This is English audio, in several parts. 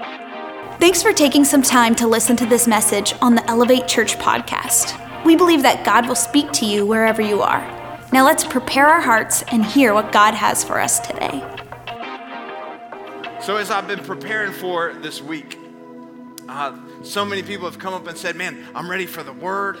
Thanks for taking some time to listen to this message on the Elevate Church podcast. We believe that God will speak to you wherever you are. Now let's prepare our hearts and hear what God has for us today. So, as I've been preparing for this week, uh, so many people have come up and said, Man, I'm ready for the word.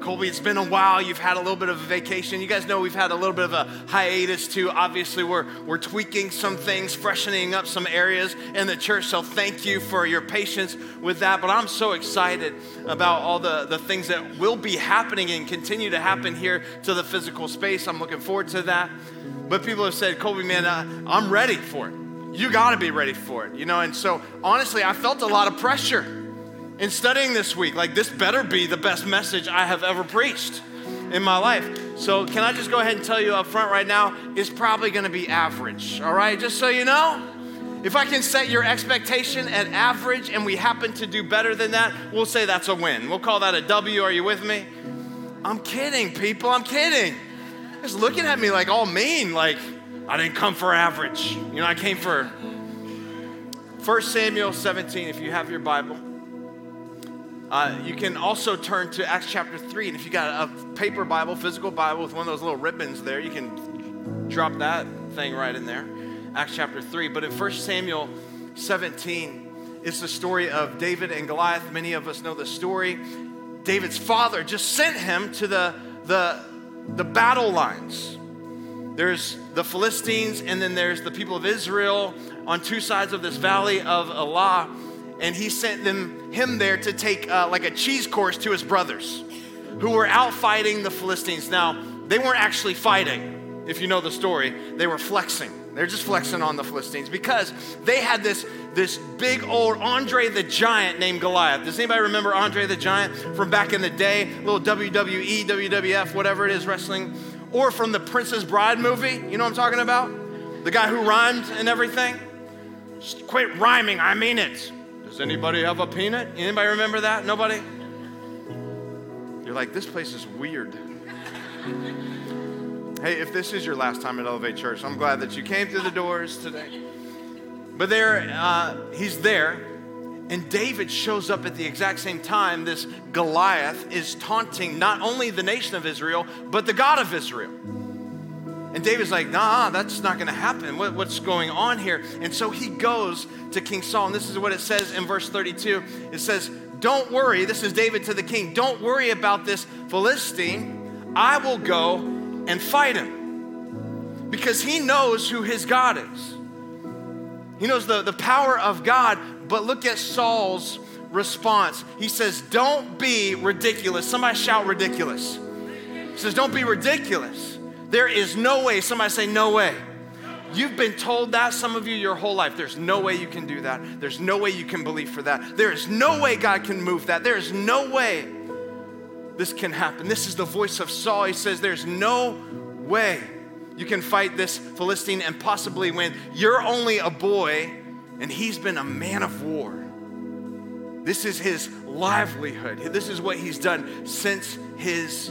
Colby, it's been a while. You've had a little bit of a vacation. You guys know we've had a little bit of a hiatus too. Obviously, we're, we're tweaking some things, freshening up some areas in the church. So thank you for your patience with that. But I'm so excited about all the, the things that will be happening and continue to happen here to the physical space. I'm looking forward to that. But people have said, Colby, man, uh, I'm ready for it. You got to be ready for it, you know? And so honestly, I felt a lot of pressure in studying this week. Like, this better be the best message I have ever preached in my life. So, can I just go ahead and tell you up front right now, it's probably gonna be average, all right? Just so you know. If I can set your expectation at average and we happen to do better than that, we'll say that's a win. We'll call that a W. Are you with me? I'm kidding, people. I'm kidding. Just looking at me like all mean, like I didn't come for average. You know, I came for 1 Samuel 17, if you have your Bible. Uh, you can also turn to Acts chapter 3. And if you got a paper Bible, physical Bible with one of those little ribbons there, you can drop that thing right in there. Acts chapter 3. But in 1 Samuel 17, it's the story of David and Goliath. Many of us know the story. David's father just sent him to the, the, the battle lines. There's the Philistines, and then there's the people of Israel on two sides of this valley of Elah and he sent them him there to take uh, like a cheese course to his brothers who were out fighting the Philistines. Now, they weren't actually fighting, if you know the story. They were flexing. They're just flexing on the Philistines because they had this, this big old Andre the Giant named Goliath. Does anybody remember Andre the Giant from back in the day? Little WWE, WWF, whatever it is, wrestling. Or from the Princess Bride movie. You know what I'm talking about? The guy who rhymed and everything. Just quit rhyming, I mean it. Does anybody have a peanut? Anybody remember that? Nobody? You're like, this place is weird. hey, if this is your last time at Elevate Church, I'm glad that you came through the doors today. But there, uh, he's there, and David shows up at the exact same time. This Goliath is taunting not only the nation of Israel, but the God of Israel. And David's like, nah, that's not going to happen. What, what's going on here? And so he goes to King Saul. And this is what it says in verse 32. It says, Don't worry. This is David to the king. Don't worry about this Philistine. I will go and fight him because he knows who his God is. He knows the, the power of God. But look at Saul's response. He says, Don't be ridiculous. Somebody shout ridiculous. He says, Don't be ridiculous. There is no way. Somebody say, no way. You've been told that, some of you, your whole life. There's no way you can do that. There's no way you can believe for that. There is no way God can move that. There is no way this can happen. This is the voice of Saul. He says, There's no way you can fight this Philistine and possibly win. You're only a boy, and he's been a man of war. This is his livelihood. This is what he's done since his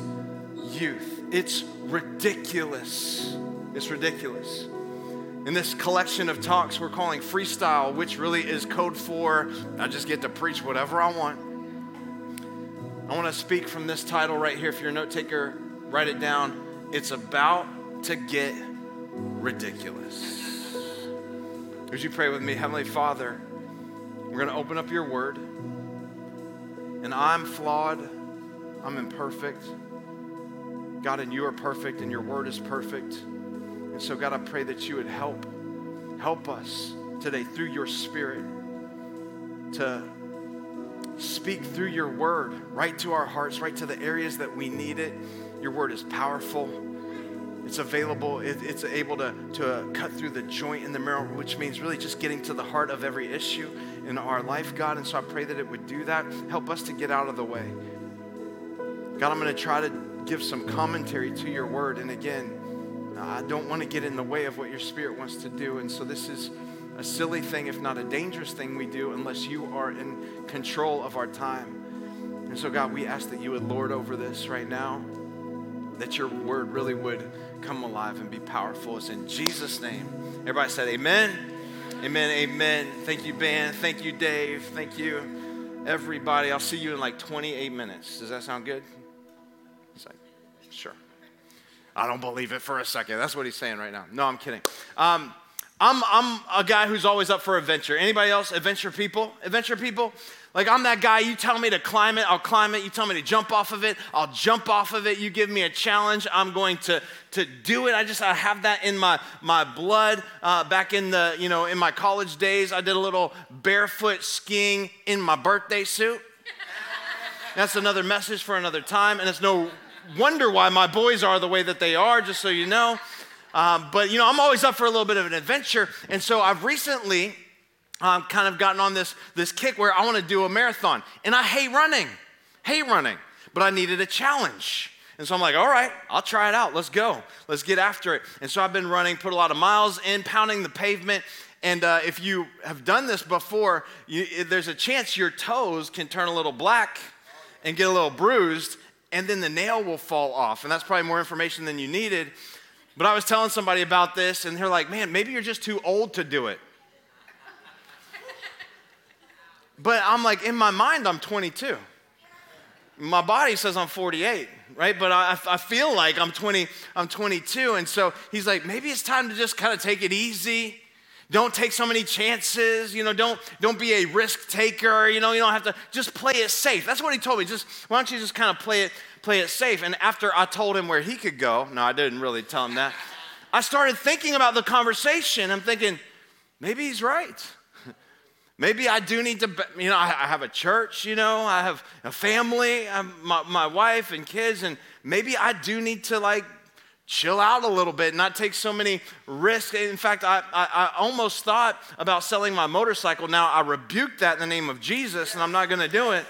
youth. It's ridiculous. It's ridiculous. In this collection of talks we're calling freestyle, which really is code for I just get to preach whatever I want. I want to speak from this title right here. If you're a note taker, write it down. It's about to get ridiculous. Would you pray with me? Heavenly Father, we're going to open up your word. And I'm flawed, I'm imperfect. God, and you are perfect and your word is perfect. And so, God, I pray that you would help, help us today through your spirit to speak through your word right to our hearts, right to the areas that we need it. Your word is powerful. It's available. It, it's able to, to cut through the joint in the marrow, which means really just getting to the heart of every issue in our life, God. And so I pray that it would do that. Help us to get out of the way. God, I'm going to try to give some commentary to your word. And again, I don't want to get in the way of what your spirit wants to do. And so this is a silly thing, if not a dangerous thing we do, unless you are in control of our time. And so, God, we ask that you would lord over this right now, that your word really would come alive and be powerful. It's in Jesus' name. Everybody said, Amen. Amen. Amen. Thank you, Ben. Thank you, Dave. Thank you, everybody. I'll see you in like 28 minutes. Does that sound good? Sure. I don't believe it for a second. That's what he's saying right now. No, I'm kidding. Um, I'm, I'm a guy who's always up for adventure. Anybody else? Adventure people? Adventure people? Like, I'm that guy, you tell me to climb it, I'll climb it. You tell me to jump off of it, I'll jump off of it. You give me a challenge, I'm going to, to do it. I just I have that in my, my blood. Uh, back in the, you know, in my college days, I did a little barefoot skiing in my birthday suit. That's another message for another time, and it's no wonder why my boys are the way that they are, just so you know. Um, but, you know, I'm always up for a little bit of an adventure, and so I've recently um, kind of gotten on this, this kick where I want to do a marathon. And I hate running, hate running, but I needed a challenge. And so I'm like, all right, I'll try it out. Let's go. Let's get after it. And so I've been running, put a lot of miles in, pounding the pavement. And uh, if you have done this before, you, there's a chance your toes can turn a little black and get a little bruised, and then the nail will fall off. And that's probably more information than you needed. But I was telling somebody about this, and they're like, man, maybe you're just too old to do it. But I'm like, in my mind, I'm 22. My body says I'm 48, right? But I, I feel like I'm 20, I'm 22. And so he's like, maybe it's time to just kind of take it easy. Don't take so many chances, you know, don't, don't be a risk taker, you know, you don't have to just play it safe. That's what he told me. Just why don't you just kind of play it, play it safe? And after I told him where he could go, no, I didn't really tell him that. I started thinking about the conversation. I'm thinking, maybe he's right. Maybe I do need to, you know, I have a church, you know, I have a family, my, my wife and kids, and maybe I do need to like chill out a little bit, not take so many risks. In fact, I, I, I, almost thought about selling my motorcycle. Now, I rebuked that in the name of Jesus, and I'm not going to do it.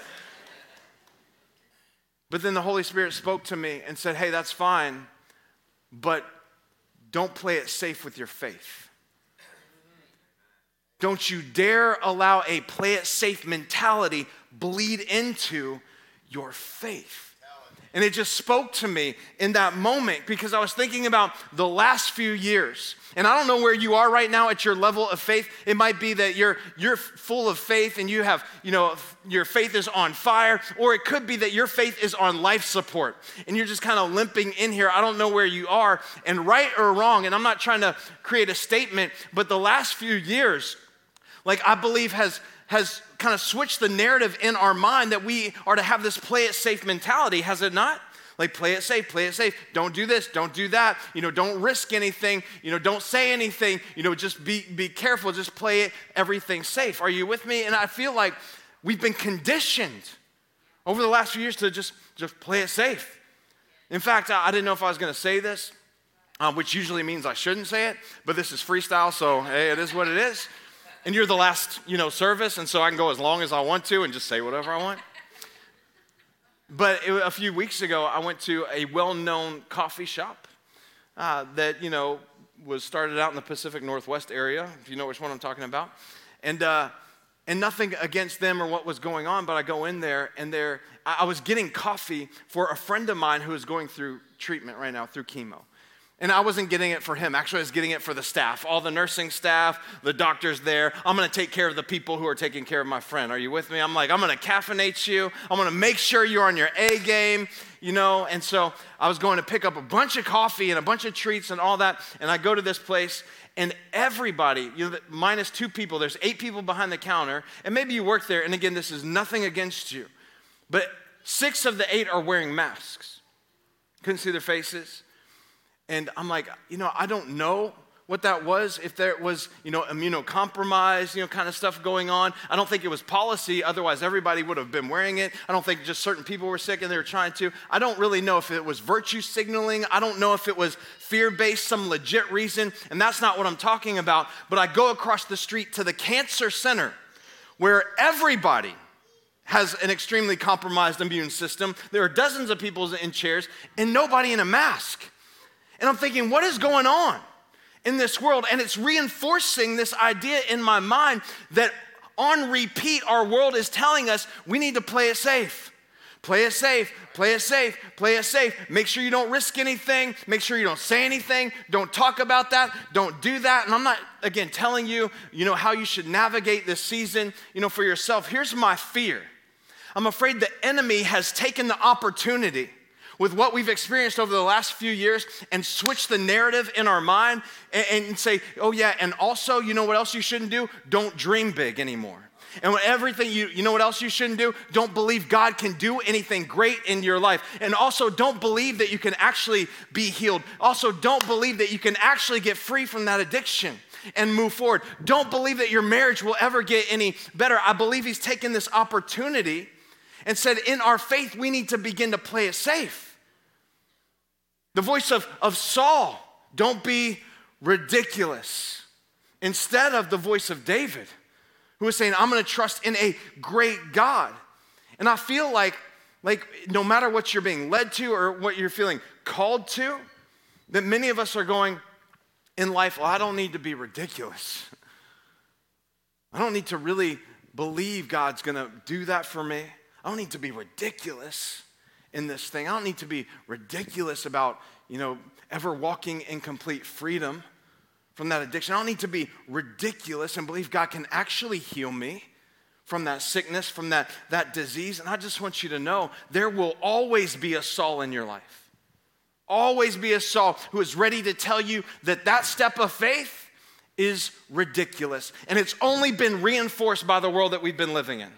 But then the Holy Spirit spoke to me and said, hey, that's fine, but don't play it safe with your faith. Don't you dare allow a play it safe mentality bleed into your faith. And it just spoke to me in that moment because I was thinking about the last few years. And I don't know where you are right now at your level of faith. It might be that you're, you're full of faith and you have, you know, your faith is on fire, or it could be that your faith is on life support and you're just kind of limping in here. I don't know where you are. And right or wrong, and I'm not trying to create a statement, but the last few years, like I believe has, has kind of switched the narrative in our mind that we are to have this play it safe mentality, has it not? Like, play it safe, play it safe. Don't do this, don't do that. You know, don't risk anything. You know, don't say anything. You know, just be, be careful. Just play it, everything safe. Are you with me? And I feel like we've been conditioned over the last few years to just, just play it safe. In fact, I, didn't know if I was going to say this, uh, which usually means I shouldn't say it, but this is freestyle, so hey, it is what it is and you're the last, you know, service, and so I can go as long as I want to and just say whatever I want. But it, a few weeks ago, I went to a well-known coffee shop uh, that you know was started out in the Pacific Northwest area. If you know which one I'm talking about, and uh, and nothing against them or what was going on, but I go in there and there I was getting coffee for a friend of mine who is going through treatment right now through chemo. And I wasn't getting it for him. Actually, I was getting it for the staff, all the nursing staff, the doctors there. I'm gonna take care of the people who are taking care of my friend. Are you with me? I'm like, I'm gonna caffeinate you. I'm gonna make sure you're on your A game, you know? And so I was going to pick up a bunch of coffee and a bunch of treats and all that. And I go to this place, and everybody, you know, minus two people, there's eight people behind the counter. And maybe you work there, and again, this is nothing against you, but six of the eight are wearing masks. Couldn't see their faces and I'm like, you know, I don't know what that was, if there was, you know, immunocompromised, you know, kind of stuff going on. I don't think it was policy, otherwise everybody would have been wearing it. I don't think just certain people were sick and they were trying to. I don't really know if it was virtue signaling. I don't know if it was fear based, some legit reason, and that's not what I'm talking about. But I go across the street to the cancer center where everybody has an extremely compromised immune system. There are dozens of people in chairs and nobody in a mask. And I'm thinking, what is going on in this world? And it's reinforcing this idea in my mind that on repeat, our world is telling us we need to play it safe. Play it safe, play it safe, play it safe. Make sure you don't risk anything. Make sure you don't say anything. Don't talk about that. Don't do that. And I'm not, again, telling you, you know, how you should navigate this season, you know, for yourself. Here's my fear I'm afraid the enemy has taken the opportunity with what we've experienced over the last few years and switch the narrative in our mind and, and, say, oh, yeah, and also, you know what else you shouldn't do? Don't dream big anymore. And everything you, you know what else you shouldn't do? Don't believe God can do anything great in your life. And also, don't believe that you can actually be healed. Also, don't believe that you can actually get free from that addiction and move forward. Don't believe that your marriage will ever get any better. I believe He's taken this opportunity and said, in our faith, we need to begin to play it safe. The voice of, of Saul, don't be ridiculous, instead of the voice of David who is saying, I'm to trust in a great God. And I feel like, like no matter what you're being led to or what you're feeling called to, that many of us are going in life, well, I don't need to be ridiculous. I don't need to really believe God's to do that for me. I don't need to be ridiculous in this thing. I don't need to be ridiculous about, you know, ever walking in complete freedom from that addiction. I don't need to be ridiculous and believe God can actually heal me from that sickness, from that, that disease. And I just want you to know there will always be a Saul in your life. Always be a Saul who is ready to tell you that that step of faith is ridiculous. And it's only been reinforced by the world that we've been living in.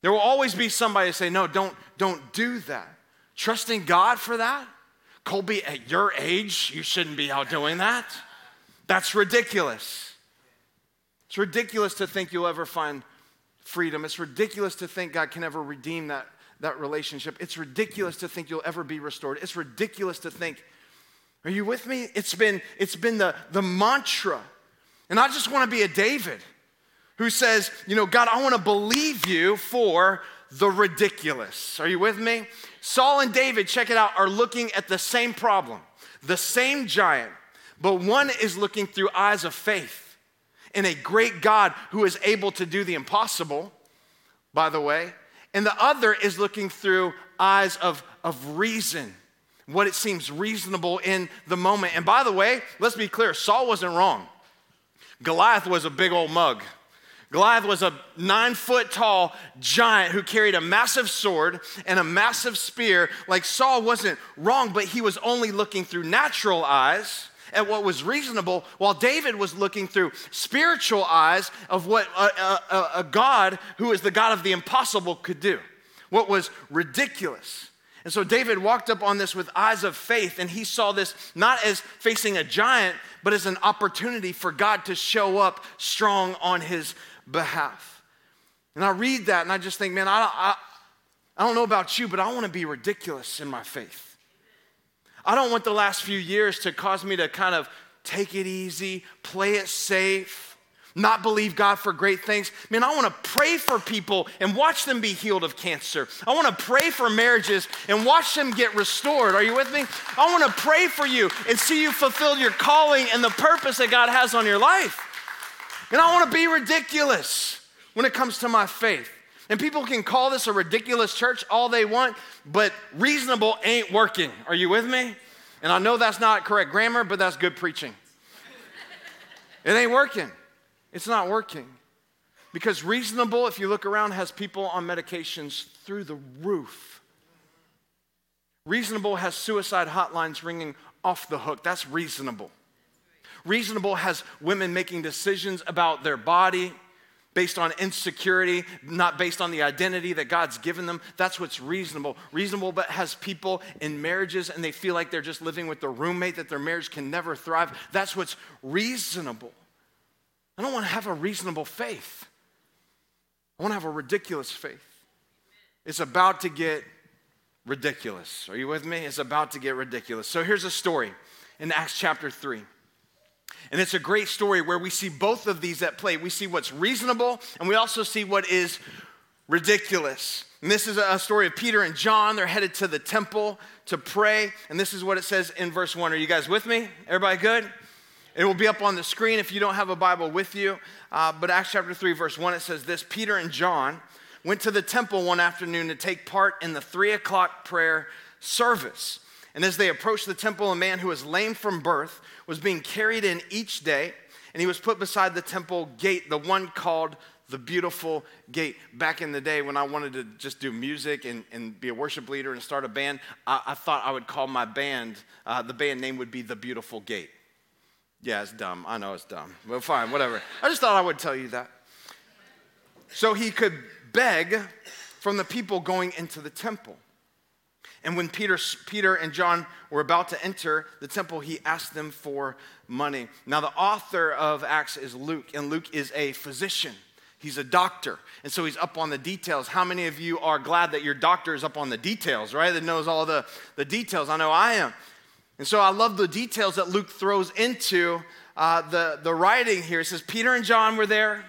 There will always be somebody to say, no, don't, don't do that. Trusting God for that? Colby, at your age, you shouldn't be out doing that. That's ridiculous. It's ridiculous to think you'll ever find freedom. It's ridiculous to think God can ever redeem that, that relationship. It's ridiculous to think you'll ever be restored. It's ridiculous to think, are you with me? It's been, it's been the, the mantra. And I just want to be a David who says, you know, God, I want to believe you for the ridiculous. Are you with me? Saul and David, check it out, are looking at the same problem, the same giant, but one is looking through eyes of faith in a great God who is able to do the impossible, by the way, and the other is looking through eyes of, of reason, what it seems reasonable in the moment. And by the way, let's be clear Saul wasn't wrong. Goliath was a big old mug. Goliath was a nine foot tall giant who carried a massive sword and a massive spear. Like Saul wasn't wrong, but he was only looking through natural eyes at what was reasonable, while David was looking through spiritual eyes of what a, a, a, God who is the God of the impossible could do, what was ridiculous. And so David walked up on this with eyes of faith, and he saw this not as facing a giant, but as an opportunity for God to show up strong on his behalf. And I read that and I just think, man, I, I, I don't know about you, but I want to be ridiculous in my faith. I don't want the last few years to cause me to kind of take it easy, play it safe, not believe God for great things. Man, I want to pray for people and watch them be healed of cancer. I want to pray for marriages and watch them get restored. Are you with me? I want to pray for you and see you fulfill your calling and the purpose that God has on your life. And I want to be ridiculous when it comes to my faith. And people can call this a ridiculous church all they want, but reasonable ain't working. Are you with me? And I know that's not correct grammar, but that's good preaching. it ain't working. It's not working. Because reasonable, if you look around, has people on medications through the roof. Reasonable has suicide hotlines ringing off the hook. That's reasonable. Reasonable has women making decisions about their body based on insecurity, not based on the identity that God's given them. That's what's reasonable. Reasonable, but has people in marriages and they feel like they're just living with their roommate, that their marriage can never thrive. That's what's reasonable. I don't want to have a reasonable faith. I want to have a ridiculous faith. It's about to get ridiculous. Are you with me? It's about to get ridiculous. So here's a story in Acts chapter 3. And it's a great story where we see both of these at play. We see what's reasonable and we also see what is ridiculous. And this is a story of Peter and John. They're headed to the temple to pray. And this is what it says in verse 1. Are you guys with me? Everybody good? It will be up on the screen if you don't have a Bible with you. Uh, but Acts chapter 3, verse 1, it says this Peter and John went to the temple one afternoon to take part in the three o'clock prayer service. And as they approached the temple, a man who was lame from birth was being carried in each day, and he was put beside the temple gate, the one called the beautiful gate. Back in the day when I wanted to just do music and, and be a worship leader and start a band, I, I thought I would call my band, uh, the band name would be The Beautiful Gate. Yeah, it's dumb. I know it's dumb. Well, fine, whatever. I just thought I would tell you that. So he could beg from the people going into the temple. And when Peter, Peter and John were about to enter the temple, he asked them for money. Now, the author of Acts is Luke, and Luke is a physician. He's a doctor, and so he's up on the details. How many of you are glad that your doctor is up on the details, right? That knows all the, the details. I know I am. And so I love the details that Luke throws into uh, the, the writing here. It says, Peter and John were there.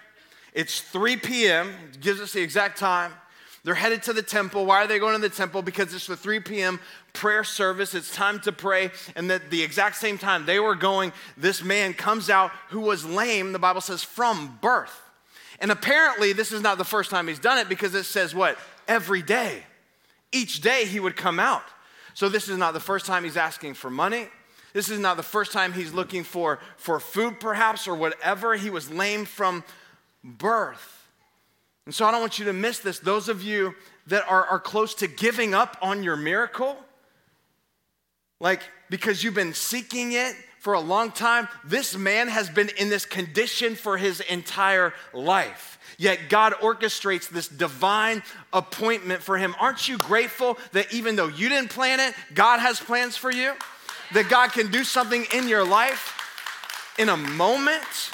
It's 3 p.m., it gives us the exact time. They're headed to the temple. Why are they going to the temple? Because it's the 3 p.m. prayer service. It's time to pray. And at the exact same time they were going, this man comes out who was lame, the Bible says, from birth. And apparently, this is not the first time he's done it because it says what? Every day. Each day he would come out. So this is not the first time he's asking for money. This is not the first time he's looking for, for food, perhaps, or whatever. He was lame from birth. And so I don't want you to miss this. Those of you that are, are close to giving up on your miracle, like because you've been seeking it for a long time, this man has been in this condition for his entire life. Yet God orchestrates this divine appointment for him. Aren't you grateful that even though you didn't plan it, God has plans for you? That God can do something in your life in a moment?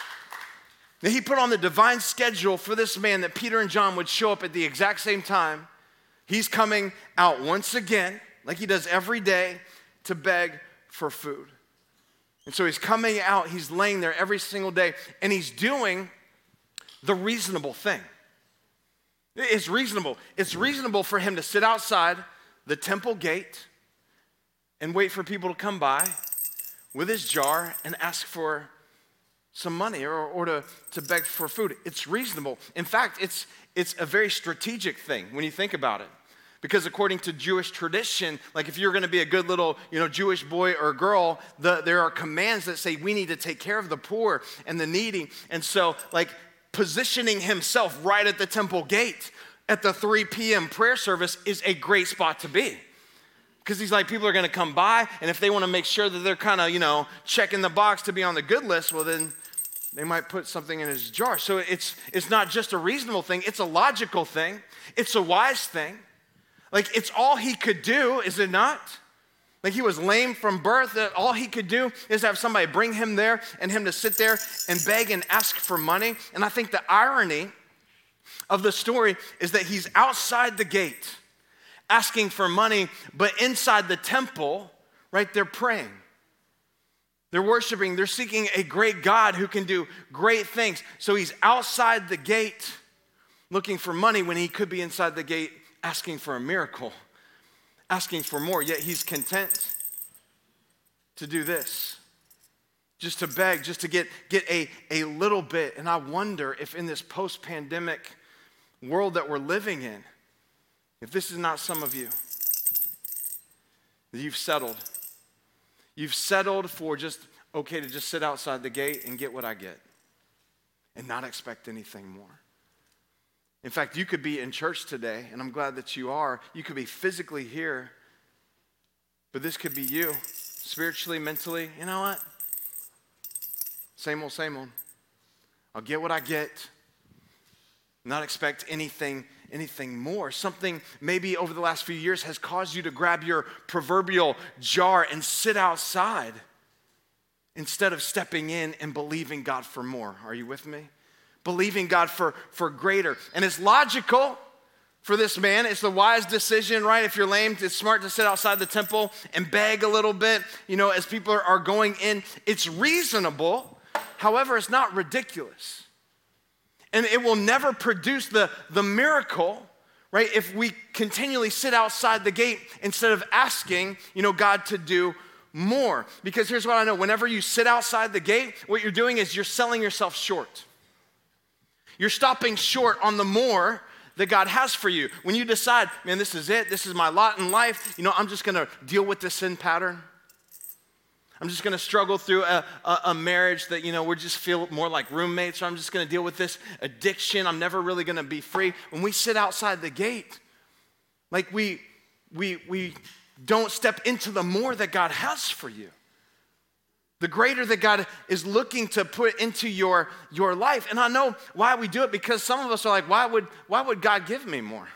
He put on the divine schedule for this man that Peter and John would show up at the exact same time. He's coming out once again, like he does every day, to beg for food. And so he's coming out, he's laying there every single day, and he's doing the reasonable thing. It's reasonable. It's reasonable for him to sit outside the temple gate and wait for people to come by with his jar and ask for some money or, or to, to beg for food. It's reasonable. In fact, it's, it's a very strategic thing when you think about it. Because according to Jewish tradition, like if you're going to be a good little, you know, Jewish boy or girl, the, there are commands that say we need to take care of the poor and the needy. And so, like positioning himself right at the temple gate at the 3 p.m. prayer service is a great spot to be. Because he's like, people are going to come by, and if they want to make sure that they're kind of, you know, checking the box to be on the good list, well, then they might put something in his jar. So it's, it's not just a reasonable thing, it's a logical thing, it's a wise thing. Like it's all he could do, is it not? Like he was lame from birth, that all he could do is have somebody bring him there and him to sit there and beg and ask for money. And I think the irony of the story is that he's outside the gate asking for money, but inside the temple, right, they're praying. They're worshiping, they're seeking a great God who can do great things. So he's outside the gate looking for money when he could be inside the gate asking for a miracle, asking for more. Yet he's content to do this, just to beg, just to get, get a, a little bit. And I wonder if in this post pandemic world that we're living in, if this is not some of you, that you've settled You've settled for just, okay, to just sit outside the gate and get what I get and not expect anything more. In fact, you could be in church today, and I'm glad that you are. You could be physically here, but this could be you, spiritually, mentally. You know what? Same old, same old. I'll get what I get, not expect anything anything more. Something maybe over the last few years has caused you to grab your proverbial jar and sit outside instead of stepping in and believing God for more. Are you with me? Believing God for, for greater. And it's logical for this man. It's the wise decision, right? If you're lame, it's smart to sit outside the temple and beg a little bit, you know, as people are going in. It's reasonable. However, it's not ridiculous and it will never produce the, the miracle right if we continually sit outside the gate instead of asking you know god to do more. Because here's what i know. Whenever you sit outside the gate what you're doing is you're selling yourself short. You're stopping short on the more that God has for you. When you decide, man, this is it, this is my lot in life, you know, I'm just gonna deal with this sin pattern. I'm just gonna struggle through a, a, a, marriage that, you know, we just feel more like roommates, or I'm just gonna deal with this addiction. I'm never really gonna be free. When we sit outside the gate, like we, we, we don't step into the more that God has for you. The greater that God is looking to put into your, your life. And I know why we do it because some of us are like, why would, why would God give me more?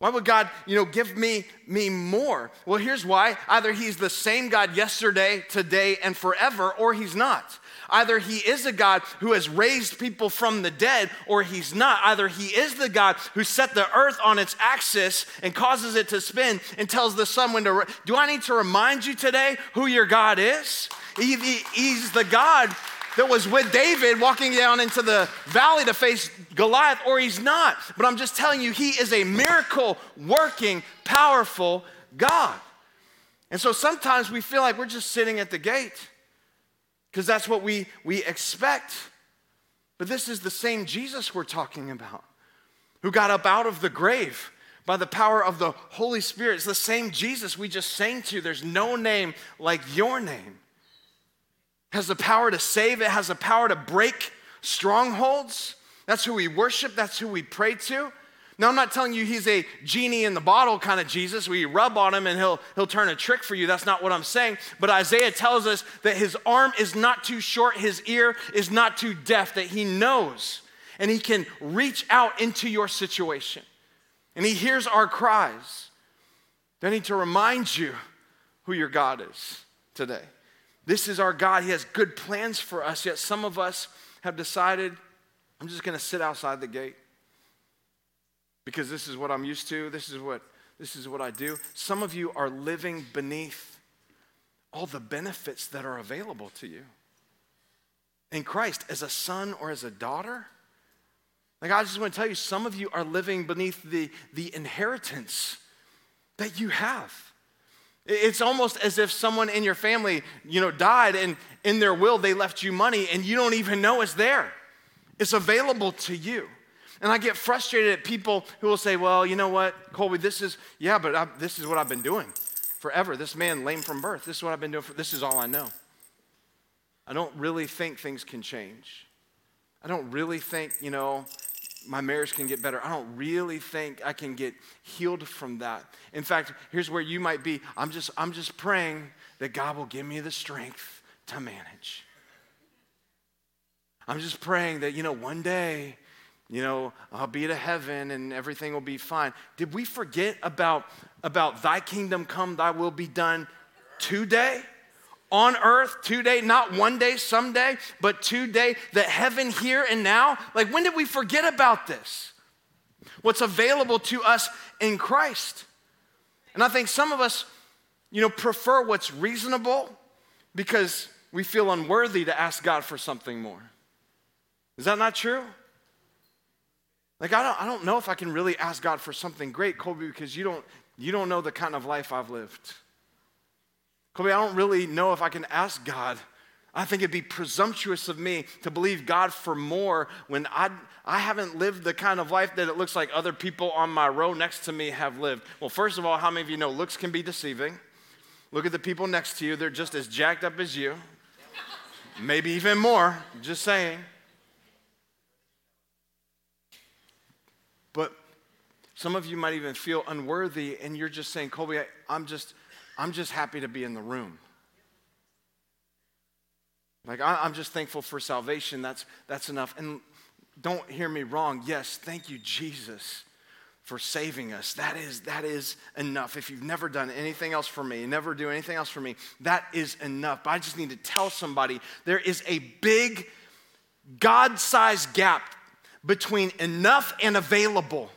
Why would God, you know, give me me more? Well, here's why. Either he's the same God yesterday, today, and forever, or he's not. Either he is a God who has raised people from the dead, or he's not. Either he is the God who set the earth on its axis and causes it to spin and tells the sun when to. Do I need to remind you today who your God is? He, he, he's the God that was with David walking down into the valley to face Goliath, or he's not. But I'm just telling you, he is a miracle working, powerful God. And so sometimes we feel like we're just sitting at the gate because that's what we, we expect. But this is the same Jesus we're talking about who got up out of the grave by the power of the Holy Spirit. It's the same Jesus we just sang to. There's no name like your name. Has the power to save, it has the power to break strongholds. That's who we worship, that's who we pray to. Now, I'm not telling you he's a genie in the bottle kind of Jesus where you rub on him and he'll, he'll turn a trick for you. That's not what I'm saying. But Isaiah tells us that his arm is not too short, his ear is not too deaf, that he knows and he can reach out into your situation. And he hears our cries. I need to remind you who your God is today. This is our God. He has good plans for us, yet some of us have decided, I'm just going to sit outside the gate because this is what I'm used to. This is what this is what I do. Some of you are living beneath all the benefits that are available to you in Christ as a son or as a daughter. Like I just want to tell you, some of you are living beneath the, the inheritance that you have. It's almost as if someone in your family, you know, died and in their will they left you money and you don't even know it's there. It's available to you. And I get frustrated at people who will say, well, you know what, Colby, this is, yeah, but I, this is what I've been doing forever. This man, lame from birth, this is what I've been doing, for, this is all I know. I don't really think things can change. I don't really think, you know, my marriage can get better. I don't really think I can get healed from that. In fact, here's where you might be. I'm just, I'm just praying that God will give me the strength to manage. I'm just praying that, you know, one day you know, I'll be to heaven and everything will be fine. Did we forget about, about thy kingdom come, thy will be done today? On earth today, not one day, someday, but today, the heaven here and now. Like, when did we forget about this? What's available to us in Christ. And I think some of us, you know, prefer what's reasonable because we feel unworthy to ask God for something more. Is that not true? Like, I don't, I don't know if I can really ask God for something great, Colby, because you don't, you don't know the kind of life I've lived. Colby, I don't really know if I can ask God. I think it'd be presumptuous of me to believe God for more when I, I haven't lived the kind of life that it looks like other people on my row next to me have lived. Well, first of all, how many of you know looks can be deceiving? Look at the people next to you, they're just as jacked up as you. Maybe even more, just saying. But some of you might even feel unworthy and you're just saying, Colby, I, I'm just, I'm just happy to be in the room. Like, I, I'm just thankful for salvation. That's, that's enough. And don't hear me wrong. Yes, thank you, Jesus, for saving us. That is, that is enough. If you've never done anything else for me, never do anything else for me, that is enough. But I just need to tell somebody there is a big God sized gap between enough and available,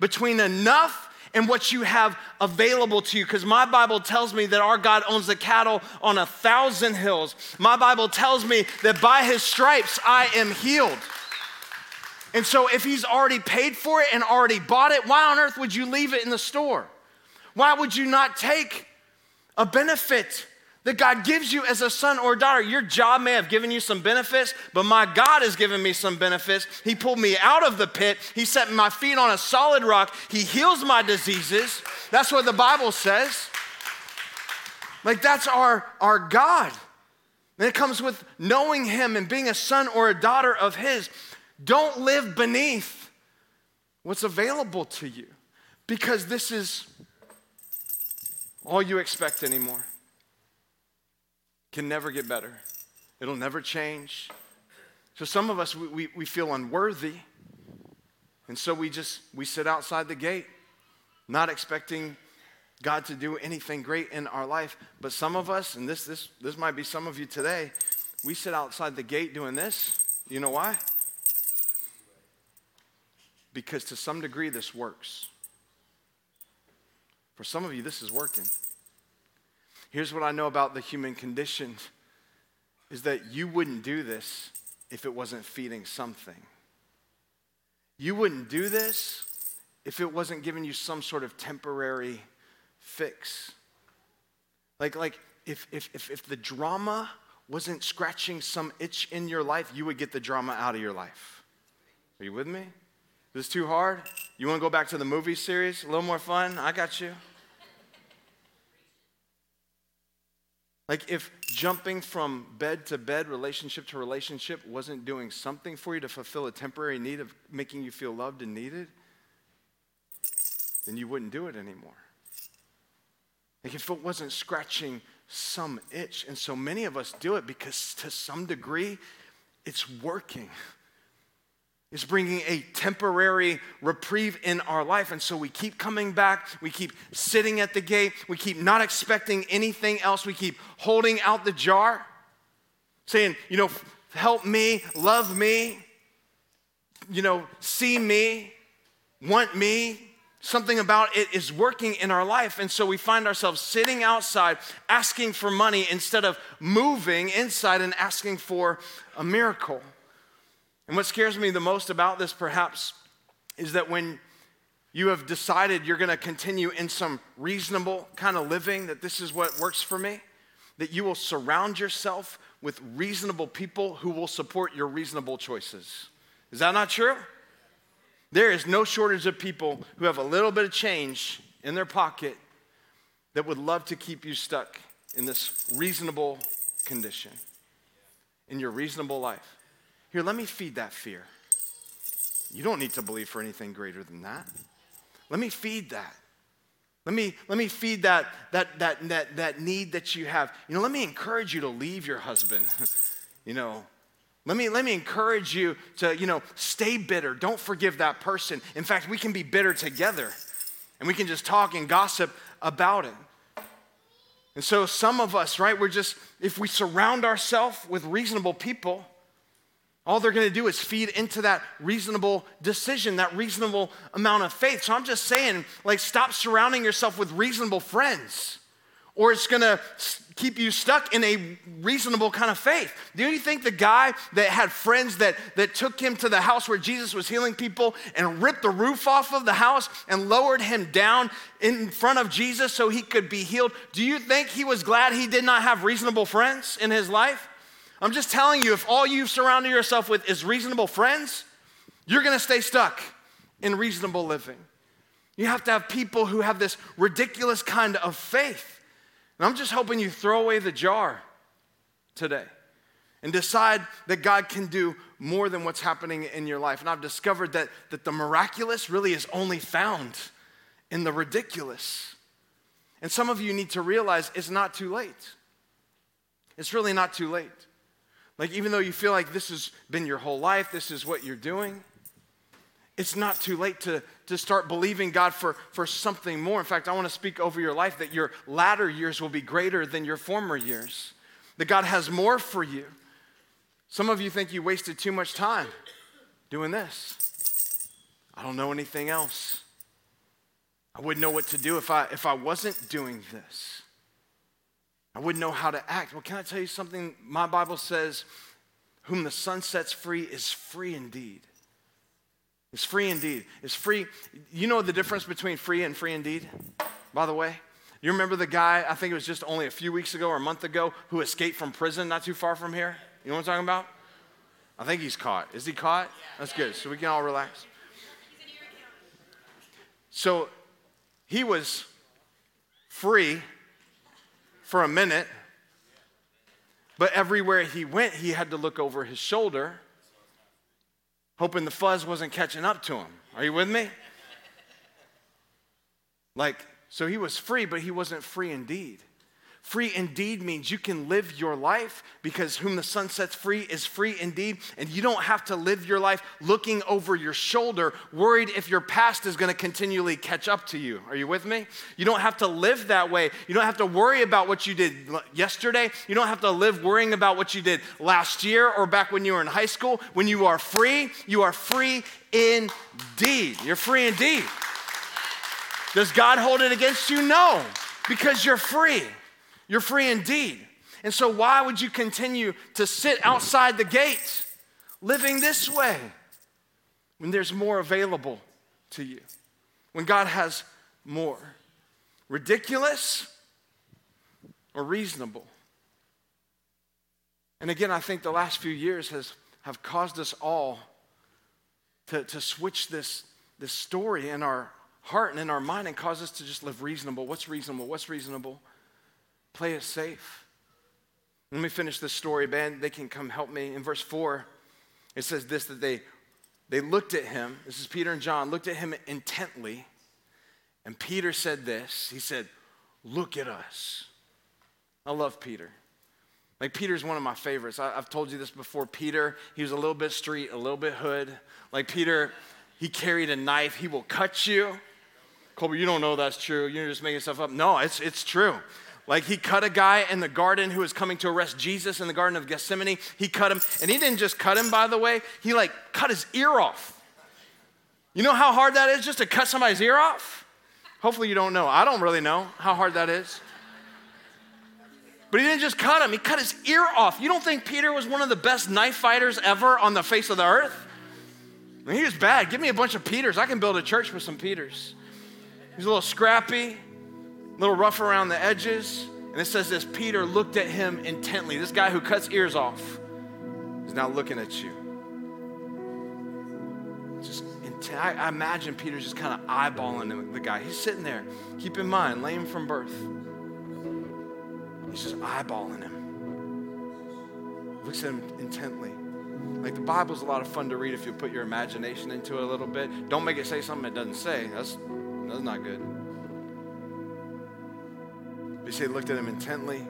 between enough and what you have available to you. Because my Bible tells me that our God owns the cattle on a thousand hills. My Bible tells me that by his stripes I am healed. And so, if he's already paid for it and already bought it, why on earth would you leave it in the store? Why would you not take a benefit that God gives you as a son or daughter. Your job may have given you some benefits, but my God has given me some benefits. He pulled me out of the pit, He set my feet on a solid rock, He heals my diseases. That's what the Bible says. Like, that's our, our God. And it comes with knowing Him and being a son or a daughter of His. Don't live beneath what's available to you because this is all you expect anymore can never get better. It'll never change. So some of us, we, we, we, feel unworthy. And so we just, we sit outside the gate, not expecting God to do anything great in our life. But some of us, and this, this, this might be some of you today, we sit outside the gate doing this. You know why? Because to some degree this works. For some of you, this is working. Here's what I know about the human condition is that you wouldn't do this if it wasn't feeding something. You wouldn't do this if it wasn't giving you some sort of temporary fix. Like, like if, if, if, if the drama wasn't scratching some itch in your life, you would get the drama out of your life. Are you with me? Is this too hard? You want to go back to the movie series? A little more fun? I got you. Like if jumping from bed to bed, relationship to relationship, wasn't doing something for you to fulfill a temporary need of making you feel loved and needed, then you wouldn't do it anymore. Like if it wasn't scratching some itch. And so many of us do it because to some degree, it's working. It's bringing a temporary reprieve in our life. And so we keep coming back. We keep sitting at the gate. We keep not expecting anything else. We keep holding out the jar, saying, you know, help me, love me, you know, see me, want me. Something about it is working in our life. And so we find ourselves sitting outside asking for money instead of moving inside and asking for a miracle. And what scares me the most about this, perhaps, is that when you have decided you're going to continue in some reasonable kind of living, that this is what works for me, that you will surround yourself with reasonable people who will support your reasonable choices. Is that not true? There is no shortage of people who have a little bit of change in their pocket that would love to keep you stuck in this reasonable condition, in your reasonable life. Here, let me feed that fear. You don't need to believe for anything greater than that. Let me feed that. Let me, let me feed that, that, that, that, that need that you have. You know, let me encourage you to leave your husband. you know, let me, let me encourage you to, you know, stay bitter. Don't forgive that person. In fact, we can be bitter together and we can just talk and gossip about it. And so, some of us, right, we're just, if we surround ourselves with reasonable people, all they're going to do is feed into that reasonable decision, that reasonable amount of faith. So I'm just saying, like, stop surrounding yourself with reasonable friends, or it's going to keep you stuck in a reasonable kind of faith. Do you think the guy that had friends that, that took him to the house where Jesus was healing people and ripped the roof off of the house and lowered him down in front of Jesus so he could be healed? Do you think he was glad he did not have reasonable friends in his life? I'm just telling you, if all you've surrounded yourself with is reasonable friends, you're gonna stay stuck in reasonable living. You have to have people who have this ridiculous kind of faith. And I'm just hoping you throw away the jar today and decide that God can do more than what's happening in your life. And I've discovered that, that the miraculous really is only found in the ridiculous. And some of you need to realize it's not too late. It's really not too late. Like, even though you feel like this has been your whole life, this is what you're doing, it's not too late to, to start believing God for, for something more. In fact, I want to speak over your life that your latter years will be greater than your former years, that God has more for you. Some of you think you wasted too much time doing this. I don't know anything else. I wouldn't know what to do if I, if I wasn't doing this. I wouldn't know how to act. Well, can I tell you something? My Bible says, Whom the Son sets free is free indeed. It's free indeed. It's free. You know the difference between free and free indeed, by the way? You remember the guy, I think it was just only a few weeks ago or a month ago, who escaped from prison not too far from here? You know what I'm talking about? I think he's caught. Is he caught? That's good. So we can all relax. So he was free for a minute, but everywhere he went, he had to look over his shoulder, hoping the fuzz wasn't catching up to him. Are you with me? Like, so he was free, but he wasn't free indeed. Free indeed means you can live your life because whom the Son sets free is free indeed. And you don't have to live your life looking over your shoulder, worried if your past is going to continually catch up to you. Are you with me? You don't have to live that way. You don't have to worry about what you did yesterday. You don't have to live worrying about what you did last year or back when you were in high school. When you are free, you are free indeed. You're free indeed. Does God hold it against you? No, because you're free. You're free indeed. And so, why would you continue to sit outside the gates living this way when there's more available to you? When God has more? Ridiculous or reasonable? And again, I think the last few years has, have caused us all to, to switch this, this story in our heart and in our mind and cause us to just live reasonable. What's reasonable? What's reasonable? Play it safe. Let me finish this story, Ben. They can come help me. In verse 4, it says this that they they looked at him. This is Peter and John, looked at him intently. And Peter said this. He said, Look at us. I love Peter. Like, Peter's one of my favorites. I, have told you this before. Peter, he was a little bit street, a little bit hood. Like, Peter, he carried a knife. He will cut you. Colby, you don't know that's true. You're just making stuff up. No, it's, it's true. Like he cut a guy in the garden who was coming to arrest Jesus in the Garden of Gethsemane. He cut him, and he didn't just cut him, by the way, he like cut his ear off. You know how hard that is just to cut somebody's ear off? Hopefully you don't know. I don't really know how hard that is. But he didn't just cut him, he cut his ear off. You don't think Peter was one of the best knife fighters ever on the face of the earth? I mean, he was bad. Give me a bunch of Peters. I can build a church with some Peters. He's a little scrappy, little rough around the edges. And it says this Peter looked at him intently. This guy who cuts ears off is now looking at you. Just intent, I, I imagine Peter just kind of eyeballing the guy. He's sitting there. Keep in mind, lame from birth. He's just eyeballing him. Looks at him intently. Like the Bible's a lot of fun to read if you put your imagination into it a little bit. Don't make it say something it doesn't say. That's, that's not good. But he looked at him intently,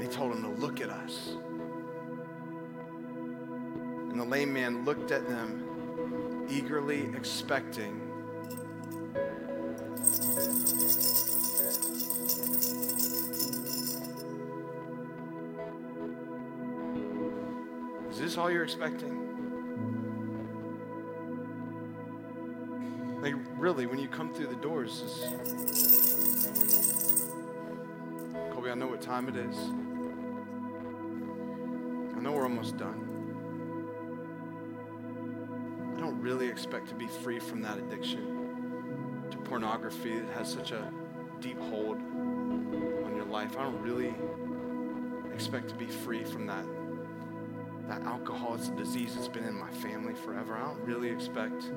he told him to look at us. And the lame man looked at them, eagerly expecting. Is this all you're expecting? Like, really, when you come through the doors, I know what time it is. I know we're almost done. I don't really expect to be free from that addiction to pornography that has such a deep hold on your life. I don't really expect to be free from that. That alcohol, it's a disease that's been in my family forever. I don't really expect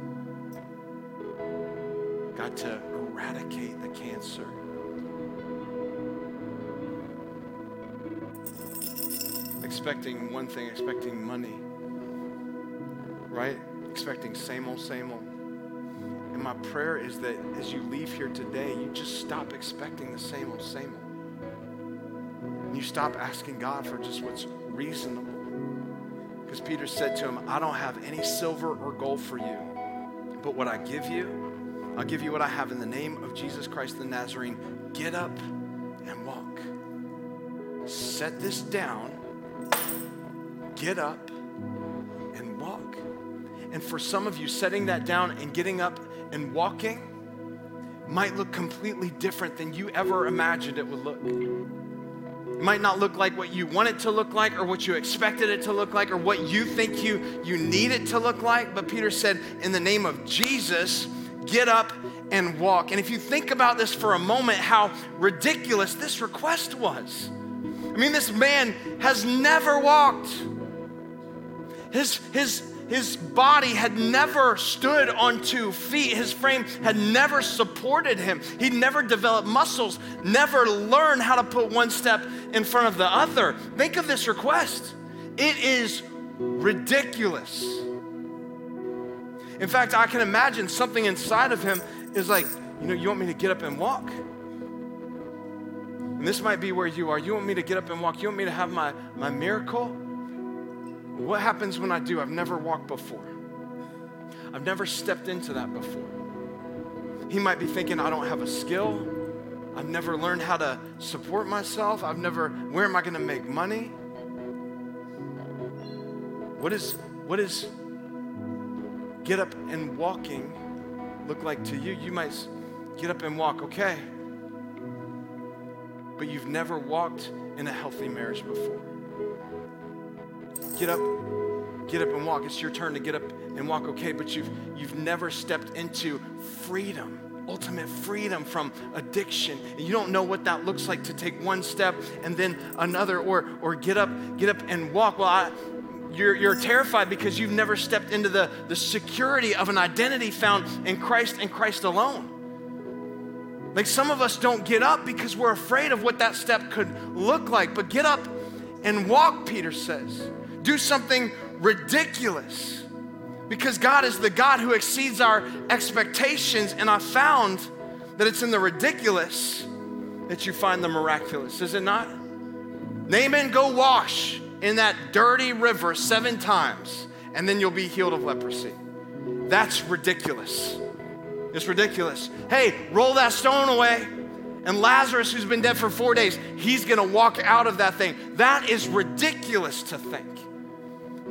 God to eradicate the cancer expecting one thing, expecting money, right? Expecting same old, same old. And my prayer is that as you leave here today, you just stop expecting the same old, same old. And you stop asking God for just what's reasonable. Because Peter said to him, I don't have any silver or gold for you, but what I give you, I'll give you what I have in the name of Jesus Christ the Nazarene. Get up and walk. Set this down get up and walk. And for some of you, setting that down and getting up and walking might look completely different than you ever imagined it would look. It might not look like what you want it to look like or what you expected it to look like or what you think you, you need it to look like. But Peter said, in the name of Jesus, get up and walk. And if you think about this for a moment, how ridiculous this request was. I mean, this man has never walked. His, his, his body had never stood on two feet. His frame had never supported him. He'd never developed muscles, never learned how to put one step in front of the other. Think of this request. It is ridiculous. In fact, I can imagine something inside of him is like, you know, you want me to get up and walk? And this might be where you are. You want me to get up and walk? You want me to have my, my miracle? What happens when I do? I've never walked before. I've never stepped into that before. He might be thinking, I don't have a skill. I've never learned how to support myself. I've never, where am I going to make money? What is, what is get up and walking look like to you? You might get up and walk, okay. But you've never walked in a healthy marriage before. Get up, get up and walk. It's your turn to get up and walk, okay, but you've you've never stepped into freedom ultimate freedom from addiction and you don't know what that looks like to take one step and then another or or get up get up and walk well I, you're, you're terrified because you've never stepped into the, the security of an identity found in Christ and Christ alone. Like some of us don't get up because we're afraid of what that step could look like. But get up and walk, Peter says. Do something ridiculous because God is the God who exceeds our expectations. And I found that it's in the ridiculous that you find the miraculous, is it not? Naaman, go wash in that dirty river seven times, and then you'll be healed of leprosy. That's ridiculous. It's ridiculous. Hey, roll that stone away. And Lazarus, who's been dead for four days, he's gonna walk out of that thing. That is ridiculous to think.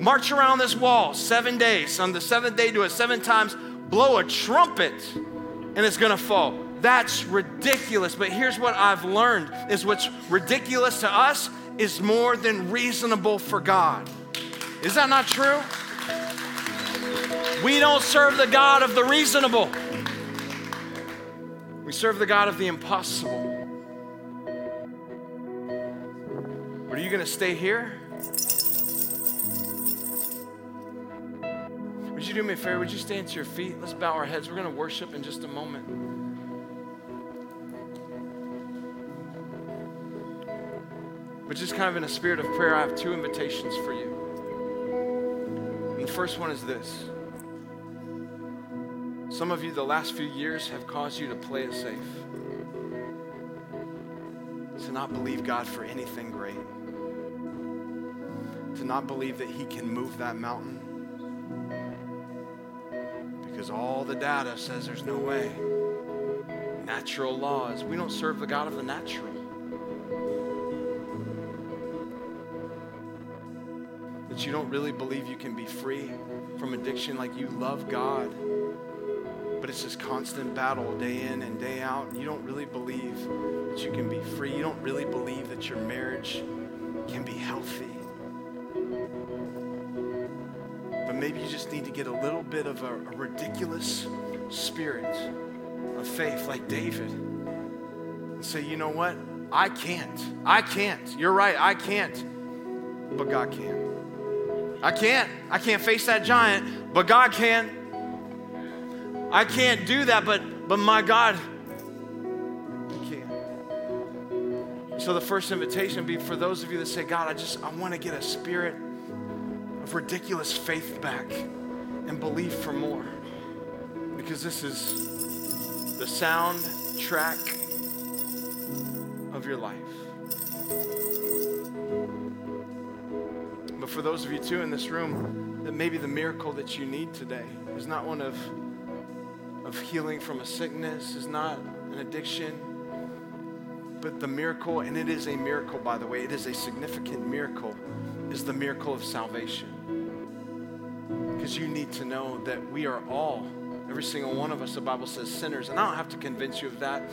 March around this wall seven days. On the seventh day, do it seven times, blow a trumpet, and it's gonna fall. That's ridiculous. But here's what I've learned is what's ridiculous to us is more than reasonable for God. Is that not true? We don't serve the God of the reasonable. We serve the God of the impossible. But are you going to stay here? You do me a favor? Would you stand to your feet? Let's bow our heads. We're going to worship in just a moment. But just kind of in a spirit of prayer, I have two invitations for you. And the first one is this Some of you, the last few years, have caused you to play it safe, to not believe God for anything great, to not believe that He can move that mountain. Because all the data says there's no way. Natural laws. We don't serve the God of the natural. that you don't really believe you can be free from addiction, like you love God, but it's this constant battle day in and day out, and you don't really believe that you can be free. You don't really believe that your marriage can be healthy. But maybe you just need to get a little bit of a, a ridiculous spirit of faith, like David, and say, you know what? I can't. I can't. You're right. I can't. But God can. I can't. I can't face that giant, but God can. I can't do that, but but my God can. So the first invitation would be for those of you that say, God, I just I want to get a spirit ridiculous faith back and believe for more. Because this is the soundtrack of your life. But for those of you too in this room, that maybe the miracle that you need today is not one of, of healing from a sickness, is not an addiction, but the miracle, and it is a miracle, by the way, it is a significant miracle, is the miracle of salvation. Because you need to know that we are all, every single one of us, the Bible says sinners. And I don't have to convince you of that.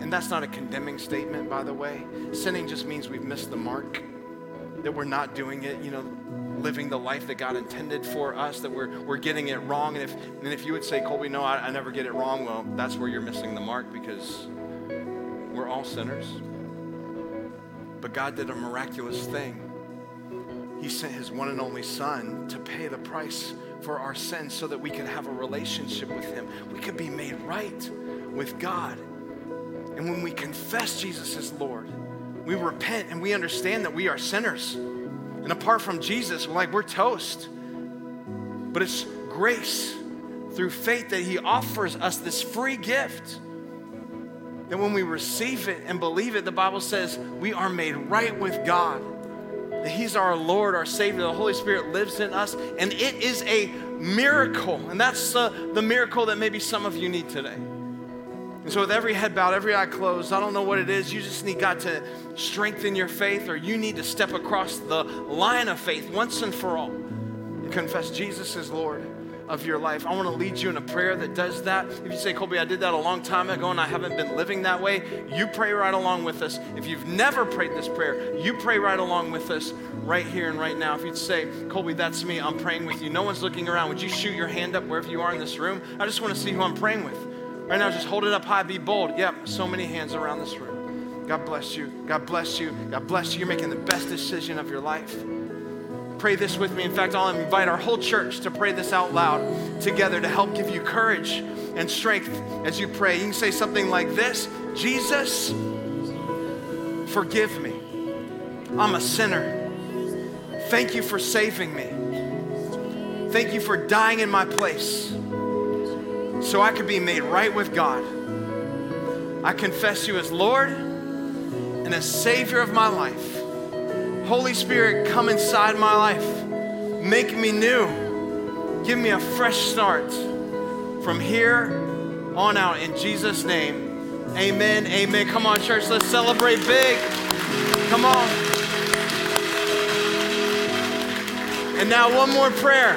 And that's not a condemning statement, by the way. Sinning just means we've missed the mark that we're not doing it. You know, living the life that God intended for us, that we're, we're getting it wrong. And if, and if you would say, Colby, no, I, I never get it wrong, well, that's where you're missing the mark because we're all sinners. But God did a miraculous thing. He sent his one and only Son to pay the price for our sins so that we can have a relationship with him. We could be made right with God. And when we confess Jesus as Lord, we repent and we understand that we are sinners. And apart from Jesus, we're like we're toast. But it's grace through faith that He offers us this free gift. That when we receive it and believe it, the Bible says we are made right with God. That He's our Lord, our Savior. The Holy Spirit lives in us, and it is a miracle. And that's uh, the miracle that maybe some of you need today. And so, with every head bowed, every eye closed, I don't know what it is. You just need God to strengthen your faith, or you need to step across the line of faith once and for all confess Jesus is Lord of your life. I want to lead you in a prayer that does that. If you say, Colby, I did that a long time ago and I haven't been living that way, you pray right along with us. If you've never prayed this prayer, you pray right along with us right here and right now. If you'd say, Colby, that's me, I'm praying with you. No one's looking around. Would you shoot your hand up wherever you are in this room? I just want to see who I'm praying with. Right now, just hold it up high, be bold. Yep, so many hands around this room. God bless you. God bless you. God bless you. You're making the best decision of your life. Pray this with me. In fact, I'll invite our whole church to pray this out loud together to help give you courage and strength as you pray. You can say something like this Jesus, forgive me. I'm a sinner. Thank you for saving me. Thank you for dying in my place so I could be made right with God. I confess you as Lord and as Savior of my life. Holy Spirit, come inside my life. Make me new. Give me a fresh start from here on out. In Jesus' name, amen. Amen. Come on, church, let's celebrate big. Come on. And now, one more prayer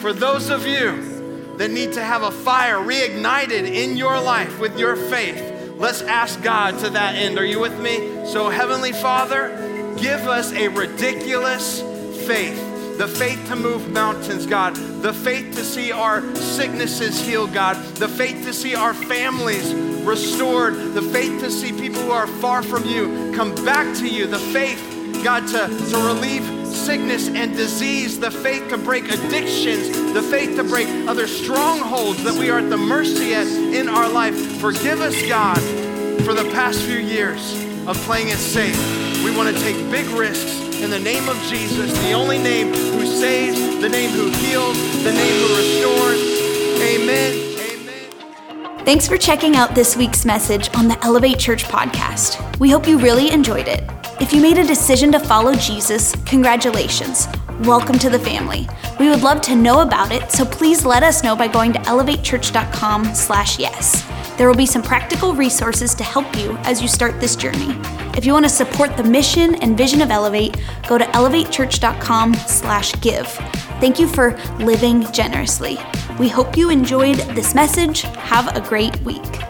for those of you that need to have a fire reignited in your life with your faith, let's ask God to that end. Are you with me? So, Heavenly Father, give us a ridiculous faith. The faith to move mountains, God, the faith to see our sicknesses healed, God, the faith to see our families restored, the faith to see people who are far from you come back to you, the faith, God, to, to relieve sickness and disease, the faith to break addictions, the faith to break other strongholds that we are at the mercy at in our life. Forgive us, God, for the past few years of playing it safe. We want to take big risks in the name of Jesus, the only name who saves, the name who heals, the name who restores. Amen. Thanks for checking out this week's message on the Elevate Church podcast. We hope you really enjoyed it. If you made a decision to follow Jesus, congratulations. Welcome to the family. We would love to know about it, so please let us know by going to elevatechurch.com/yes. There will be some practical resources to help you as you start this journey. If you want to support the mission and vision of Elevate, go to elevatechurch.com/give. Thank you for living generously. We hope you enjoyed this message. Have a great week.